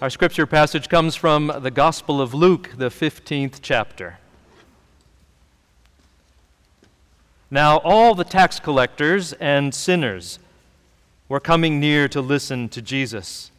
Our scripture passage comes from the Gospel of Luke, the 15th chapter. Now, all the tax collectors and sinners were coming near to listen to Jesus.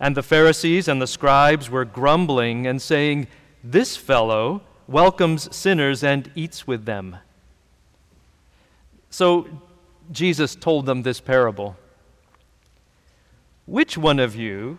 And the Pharisees and the scribes were grumbling and saying, This fellow welcomes sinners and eats with them. So Jesus told them this parable Which one of you,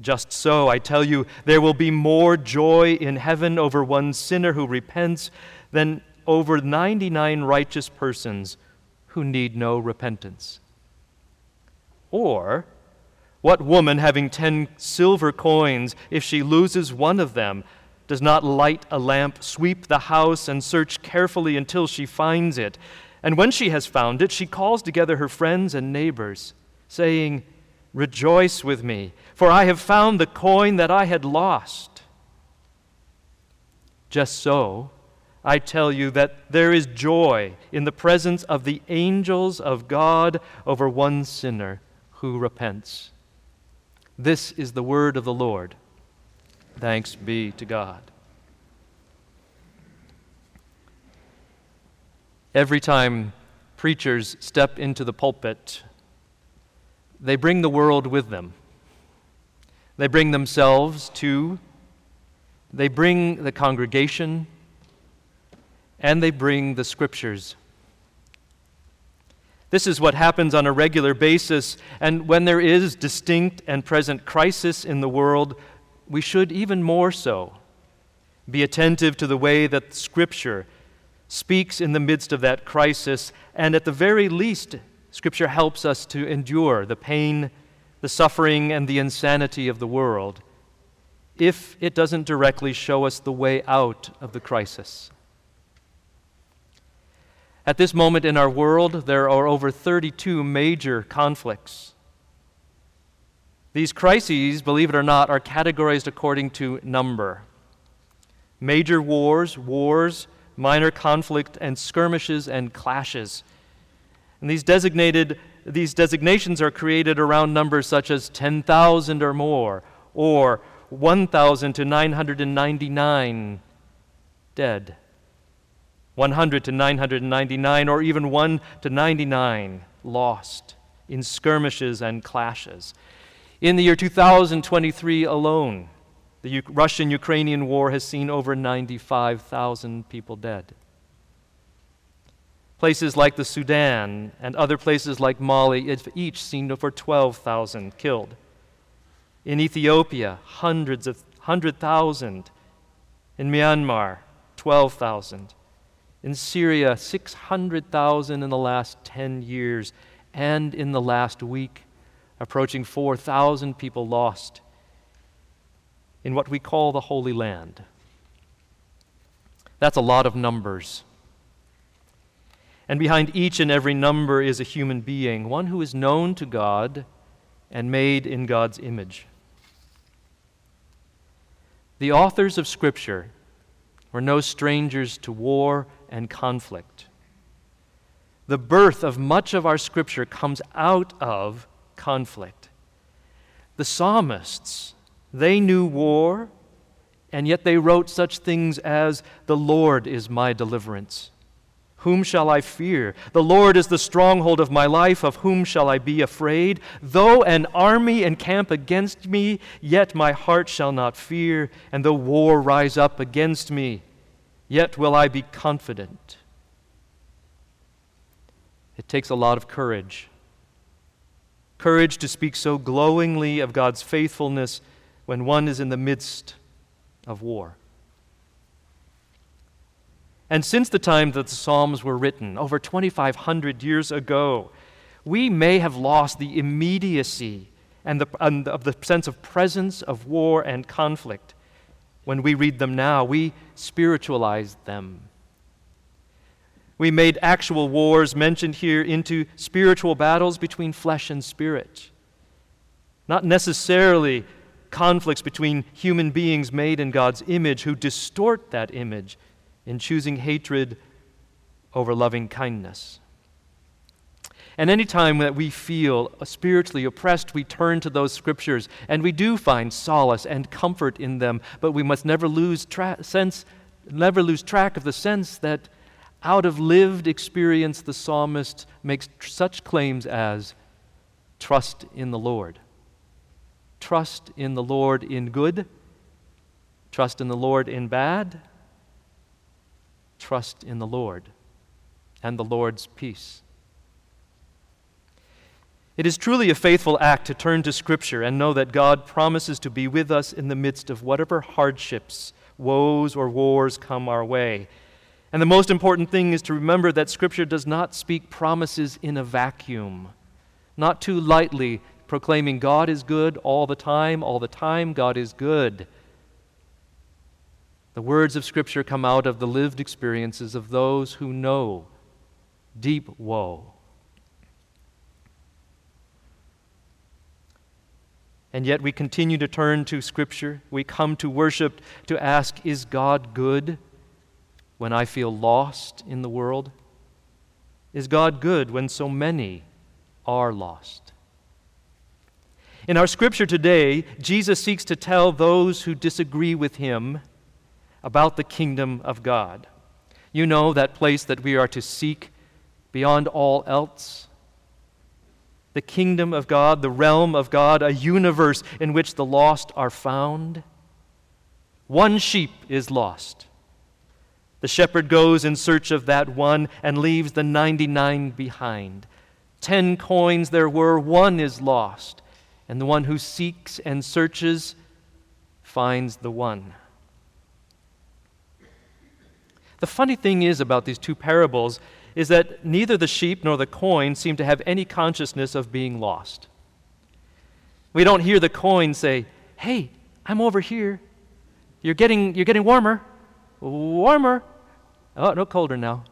Just so, I tell you, there will be more joy in heaven over one sinner who repents than over 99 righteous persons who need no repentance. Or, what woman, having ten silver coins, if she loses one of them, does not light a lamp, sweep the house, and search carefully until she finds it? And when she has found it, she calls together her friends and neighbors, saying, Rejoice with me, for I have found the coin that I had lost. Just so, I tell you that there is joy in the presence of the angels of God over one sinner who repents. This is the word of the Lord. Thanks be to God. Every time preachers step into the pulpit, they bring the world with them. They bring themselves too. They bring the congregation. And they bring the scriptures. This is what happens on a regular basis. And when there is distinct and present crisis in the world, we should even more so be attentive to the way that Scripture speaks in the midst of that crisis, and at the very least, Scripture helps us to endure the pain, the suffering, and the insanity of the world if it doesn't directly show us the way out of the crisis. At this moment in our world, there are over 32 major conflicts. These crises, believe it or not, are categorized according to number. Major wars, wars, minor conflict, and skirmishes and clashes. And these designated these designations are created around numbers such as 10,000 or more, or 1,000 to 999 dead, 100 to 999, or even 1 to 99 lost in skirmishes and clashes. In the year 2023 alone, the Russian Ukrainian war has seen over 95,000 people dead. Places like the Sudan and other places like Mali each seen over 12,000 killed. In Ethiopia, hundreds of 100,000. In Myanmar, 12,000. In Syria, 600,000 in the last 10 years. And in the last week, approaching 4,000 people lost in what we call the Holy Land. That's a lot of numbers. And behind each and every number is a human being, one who is known to God and made in God's image. The authors of Scripture were no strangers to war and conflict. The birth of much of our Scripture comes out of conflict. The psalmists, they knew war, and yet they wrote such things as, The Lord is my deliverance. Whom shall I fear? The Lord is the stronghold of my life. Of whom shall I be afraid? Though an army encamp against me, yet my heart shall not fear. And though war rise up against me, yet will I be confident. It takes a lot of courage. Courage to speak so glowingly of God's faithfulness when one is in the midst of war. And since the time that the Psalms were written, over 2,500 years ago, we may have lost the immediacy and the, and of the sense of presence of war and conflict. when we read them now, we spiritualized them. We made actual wars mentioned here into spiritual battles between flesh and spirit, not necessarily conflicts between human beings made in God's image who distort that image in choosing hatred over loving kindness. And anytime that we feel spiritually oppressed, we turn to those scriptures and we do find solace and comfort in them, but we must never lose tra- sense never lose track of the sense that out of lived experience the psalmist makes tr- such claims as trust in the Lord. Trust in the Lord in good, trust in the Lord in bad, trust in the Lord and the Lord's peace. It is truly a faithful act to turn to Scripture and know that God promises to be with us in the midst of whatever hardships, woes, or wars come our way. And the most important thing is to remember that Scripture does not speak promises in a vacuum, not too lightly proclaiming God is good all the time, all the time, God is good. The words of Scripture come out of the lived experiences of those who know deep woe And yet we continue to turn to Scripture. We come to worship to ask, Is God good when I feel lost in the world? Is God good when so many are lost? In our Scripture today, Jesus seeks to tell those who disagree with him about the kingdom of God. You know that place that we are to seek beyond all else the kingdom of God, the realm of God, a universe in which the lost are found. One sheep is lost. The shepherd goes in search of that one and leaves the 99 behind. Ten coins there were, one is lost, and the one who seeks and searches finds the one. The funny thing is about these two parables is that neither the sheep nor the coin seem to have any consciousness of being lost. We don't hear the coin say, Hey, I'm over here. You're getting, you're getting warmer. Warmer. Oh, no, colder now.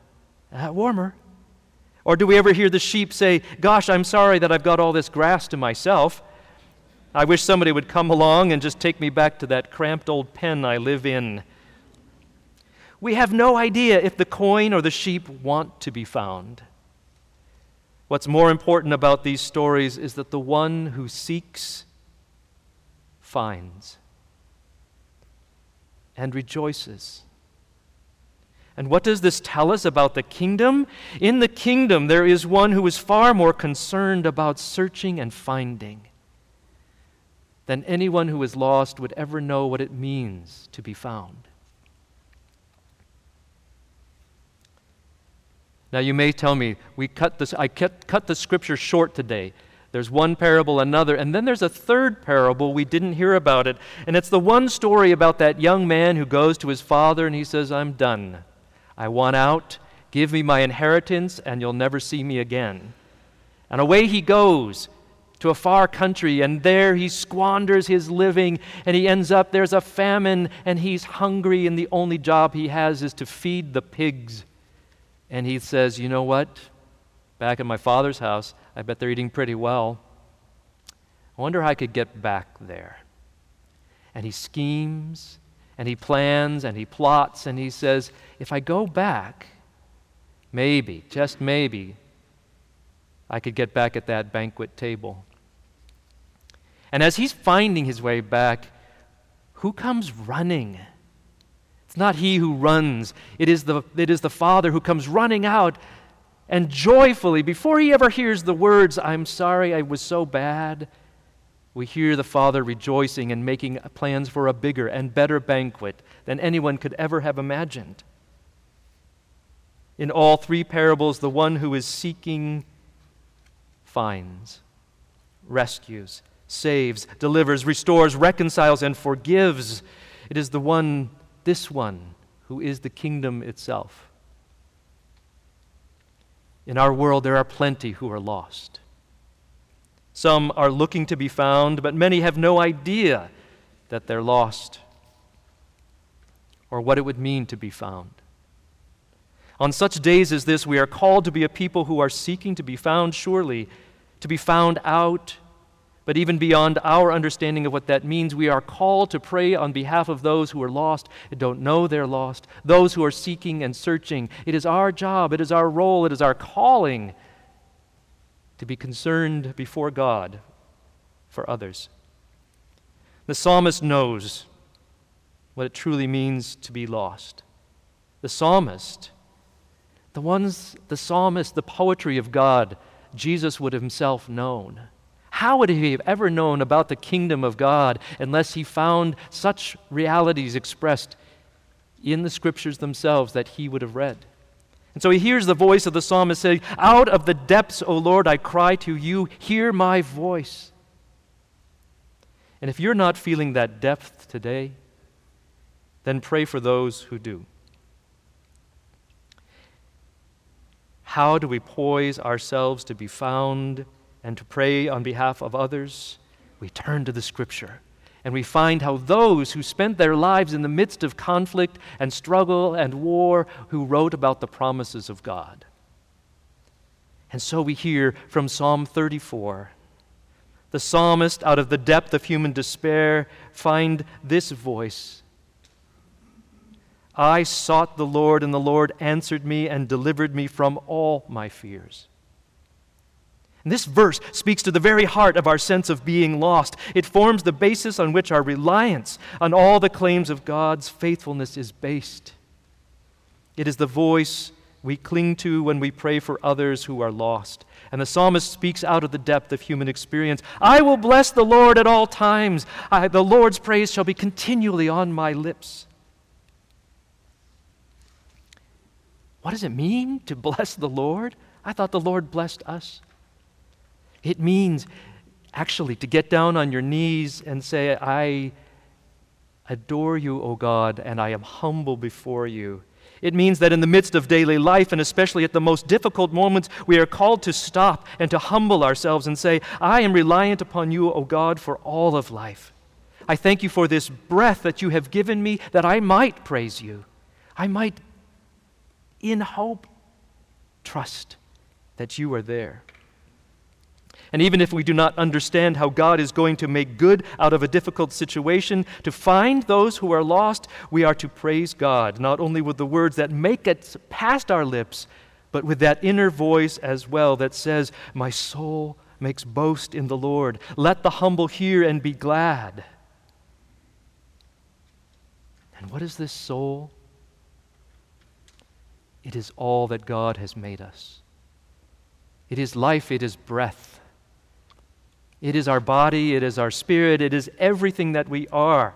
Uh, warmer. Or do we ever hear the sheep say, Gosh, I'm sorry that I've got all this grass to myself. I wish somebody would come along and just take me back to that cramped old pen I live in. We have no idea if the coin or the sheep want to be found. What's more important about these stories is that the one who seeks finds and rejoices. And what does this tell us about the kingdom? In the kingdom, there is one who is far more concerned about searching and finding than anyone who is lost would ever know what it means to be found. Now, you may tell me, we cut this, I cut, cut the scripture short today. There's one parable, another, and then there's a third parable. We didn't hear about it. And it's the one story about that young man who goes to his father and he says, I'm done. I want out. Give me my inheritance, and you'll never see me again. And away he goes to a far country, and there he squanders his living, and he ends up, there's a famine, and he's hungry, and the only job he has is to feed the pigs and he says, You know what? Back at my father's house, I bet they're eating pretty well. I wonder how I could get back there. And he schemes and he plans and he plots and he says, If I go back, maybe, just maybe, I could get back at that banquet table. And as he's finding his way back, who comes running? It's not he who runs, it is, the, it is the Father who comes running out and joyfully, before he ever hears the words, I'm sorry I was so bad, we hear the Father rejoicing and making plans for a bigger and better banquet than anyone could ever have imagined. In all three parables, the one who is seeking finds, rescues, saves, delivers, restores, reconciles, and forgives. It is the one this one who is the kingdom itself. In our world, there are plenty who are lost. Some are looking to be found, but many have no idea that they're lost. or what it would mean to be found. On such days as this, we are called to be a people who are seeking to be found, surely, to be found out. But even beyond our understanding of what that means, we are called to pray on behalf of those who are lost and don't know they're lost, those who are seeking and searching. It is our job, it is our role, it is our calling to be concerned before God for others. The psalmist knows what it truly means to be lost. The psalmist, the ones, the psalmist, the poetry of God, Jesus would himself known. How would he have ever known about the kingdom of God unless he found such realities expressed in the scriptures themselves that he would have read? And so he hears the voice of the psalmist saying, Out of the depths, O Lord, I cry to you, hear my voice. And if you're not feeling that depth today, then pray for those who do. How do we poise ourselves to be found and to pray on behalf of others? We turn to the Scripture and we find how those who spent their lives in the midst of conflict and struggle and war who wrote about the promises of God. And so we hear from Psalm 34 the psalmist, out of the depth of human despair, find this voice I sought the Lord, and the Lord answered me and delivered me from all my fears. And this verse speaks to the very heart of our sense of being lost. It forms the basis on which our reliance on all the claims of God's faithfulness is based. It is the voice we cling to when we pray for others who are lost. And the psalmist speaks out of the depth of human experience I will bless the Lord at all times. I, the Lord's praise shall be continually on my lips. What does it mean to bless the Lord? I thought the Lord blessed us. It means actually to get down on your knees and say, I adore you, O God, and I am humble before you. It means that in the midst of daily life, and especially at the most difficult moments, we are called to stop and to humble ourselves and say, I am reliant upon you, O God, for all of life. I thank you for this breath that you have given me that I might praise you. I might, in hope, trust that you are there. And even if we do not understand how God is going to make good out of a difficult situation, to find those who are lost, we are to praise God, not only with the words that make it past our lips, but with that inner voice as well that says, My soul makes boast in the Lord. Let the humble hear and be glad. And what is this soul? It is all that God has made us. It is life, it is breath. It is our body, it is our spirit, it is everything that we are.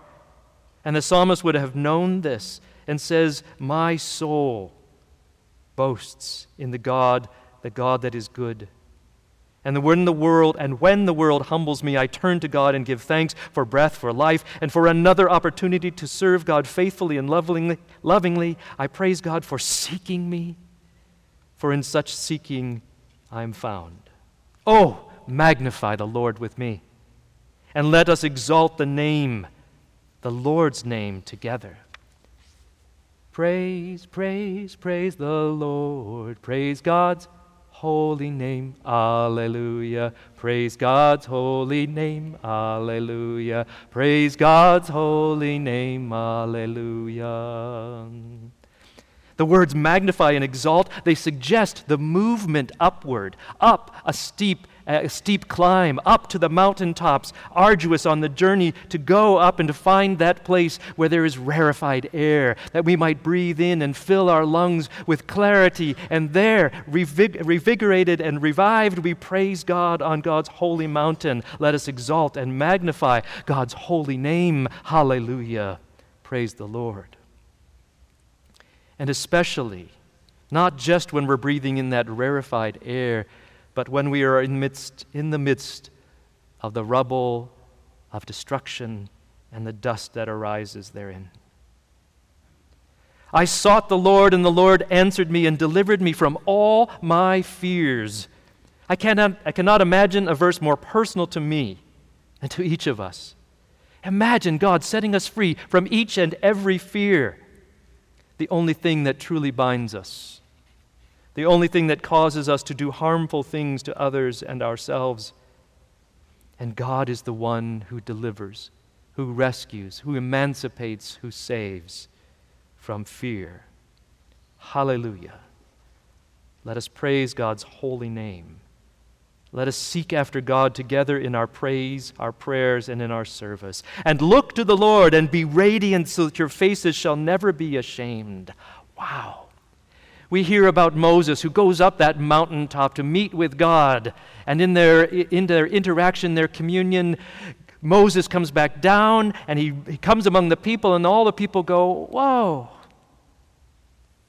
And the psalmist would have known this and says, My soul boasts in the God, the God that is good. And when the world and when the world humbles me, I turn to God and give thanks for breath, for life, and for another opportunity to serve God faithfully and lovingly. lovingly. I praise God for seeking me, for in such seeking I am found. Oh, magnify the Lord with me. And let us exalt the name, the Lord's name, together. Praise, praise, praise the Lord. Praise God's holy name. Alleluia. Praise God's holy name. Alleluia. Praise God's holy name. Alleluia. The words magnify and exalt, they suggest the movement upward, up a steep a steep climb up to the mountaintops, arduous on the journey to go up and to find that place where there is rarefied air, that we might breathe in and fill our lungs with clarity. And there, revig- revigorated and revived, we praise God on God's holy mountain. Let us exalt and magnify God's holy name. Hallelujah. Praise the Lord. And especially, not just when we're breathing in that rarefied air, but when we are in, midst, in the midst of the rubble of destruction and the dust that arises therein. I sought the Lord, and the Lord answered me and delivered me from all my fears. I cannot, I cannot imagine a verse more personal to me and to each of us. Imagine God setting us free from each and every fear. the only thing that truly binds us, the only thing that causes us to do harmful things to others and ourselves. And God is the one who delivers, who rescues, who emancipates, who saves from fear. Hallelujah. Let us praise God's holy name. Let us seek after God together in our praise, our prayers, and in our service. And look to the Lord and be radiant so that your faces shall never be ashamed. Wow. We hear about Moses who goes up that mountaintop to meet with God. And in their, in their interaction, their communion, Moses comes back down and he, he comes among the people, and all the people go, Whoa,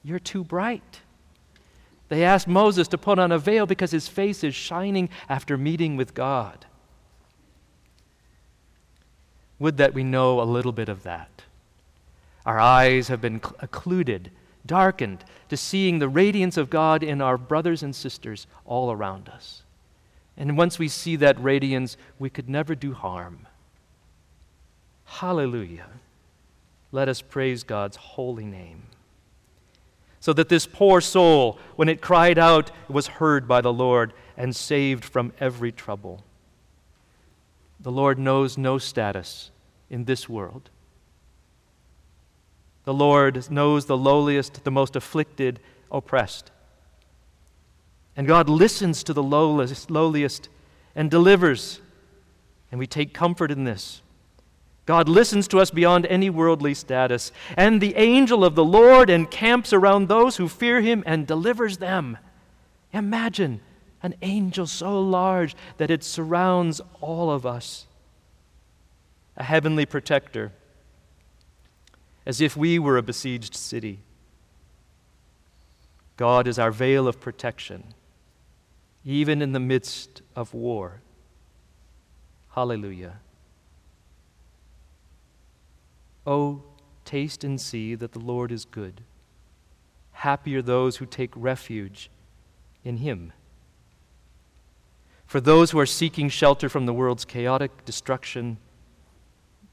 you're too bright. They asked Moses to put on a veil because his face is shining after meeting with God. Would that we know a little bit of that. Our eyes have been occluded, darkened, to seeing the radiance of God in our brothers and sisters all around us. And once we see that radiance, we could never do harm. Hallelujah. Let us praise God's holy name so that this poor soul, when it cried out, was heard by the Lord and saved from every trouble. The Lord knows no status in this world. The Lord knows the lowliest, the most afflicted, oppressed. And God listens to the lowliest, lowliest and delivers. And we take comfort in this. God listens to us beyond any worldly status. And the angel of the Lord encamps around those who fear him and delivers them. Imagine an angel so large that it surrounds all of us, a heavenly protector, as if we were a besieged city. God is our veil of protection, even in the midst of war. Hallelujah. Oh, taste and see that the Lord is good. Happy are those who take refuge in Him. For those who are seeking shelter from the world's chaotic destruction,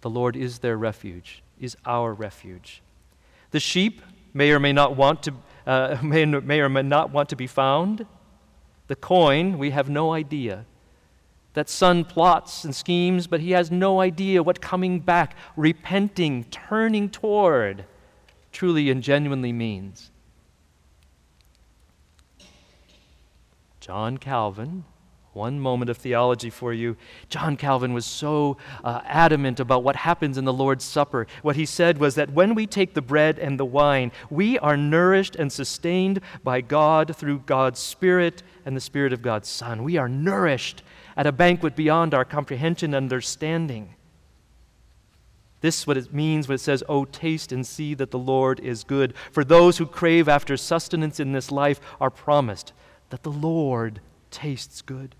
the Lord is their refuge, is our refuge. The sheep may or may not want to, uh, may, may or may not want to be found. The coin, we have no idea that son plots and schemes, but he has no idea what coming back, repenting, turning toward truly and genuinely means. John Calvin, one moment of theology for you. John Calvin was so uh, adamant about what happens in the Lord's Supper. What he said was that when we take the bread and the wine, we are nourished and sustained by God through God's Spirit and the Spirit of God's Son. We are nourished at a banquet beyond our comprehension and understanding. This is what it means when it says, Oh, taste and see that the Lord is good. For those who crave after sustenance in this life are promised that the Lord tastes good.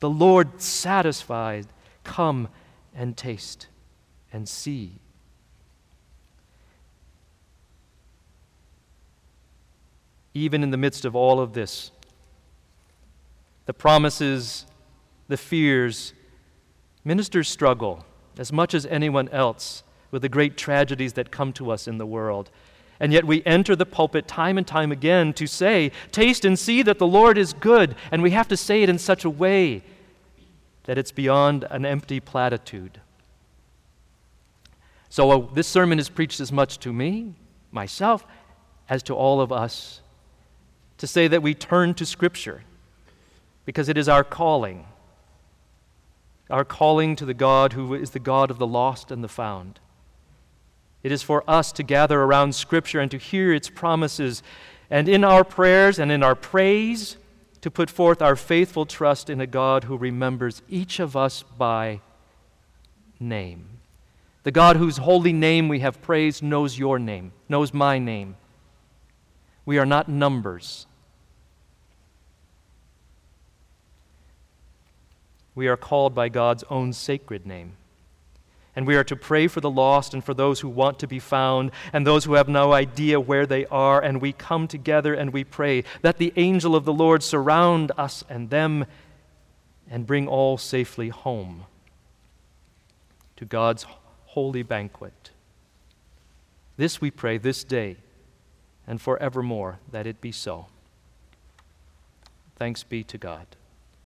The Lord satisfies. Come and taste and see. Even in the midst of all of this, the promises the fears, ministers struggle as much as anyone else with the great tragedies that come to us in the world. And yet we enter the pulpit time and time again to say, Taste and see that the Lord is good. And we have to say it in such a way that it's beyond an empty platitude. So uh, this sermon is preached as much to me, myself, as to all of us to say that we turn to Scripture because it is our calling our calling to the God who is the God of the lost and the found. It is for us to gather around Scripture and to hear its promises, and in our prayers and in our praise, to put forth our faithful trust in a God who remembers each of us by name. The God whose holy name we have praised knows your name, knows my name. We are not numbers. we are called by God's own sacred name. And we are to pray for the lost and for those who want to be found and those who have no idea where they are. And we come together and we pray that the angel of the Lord surround us and them and bring all safely home to God's holy banquet. This we pray this day and forevermore that it be so. Thanks be to God.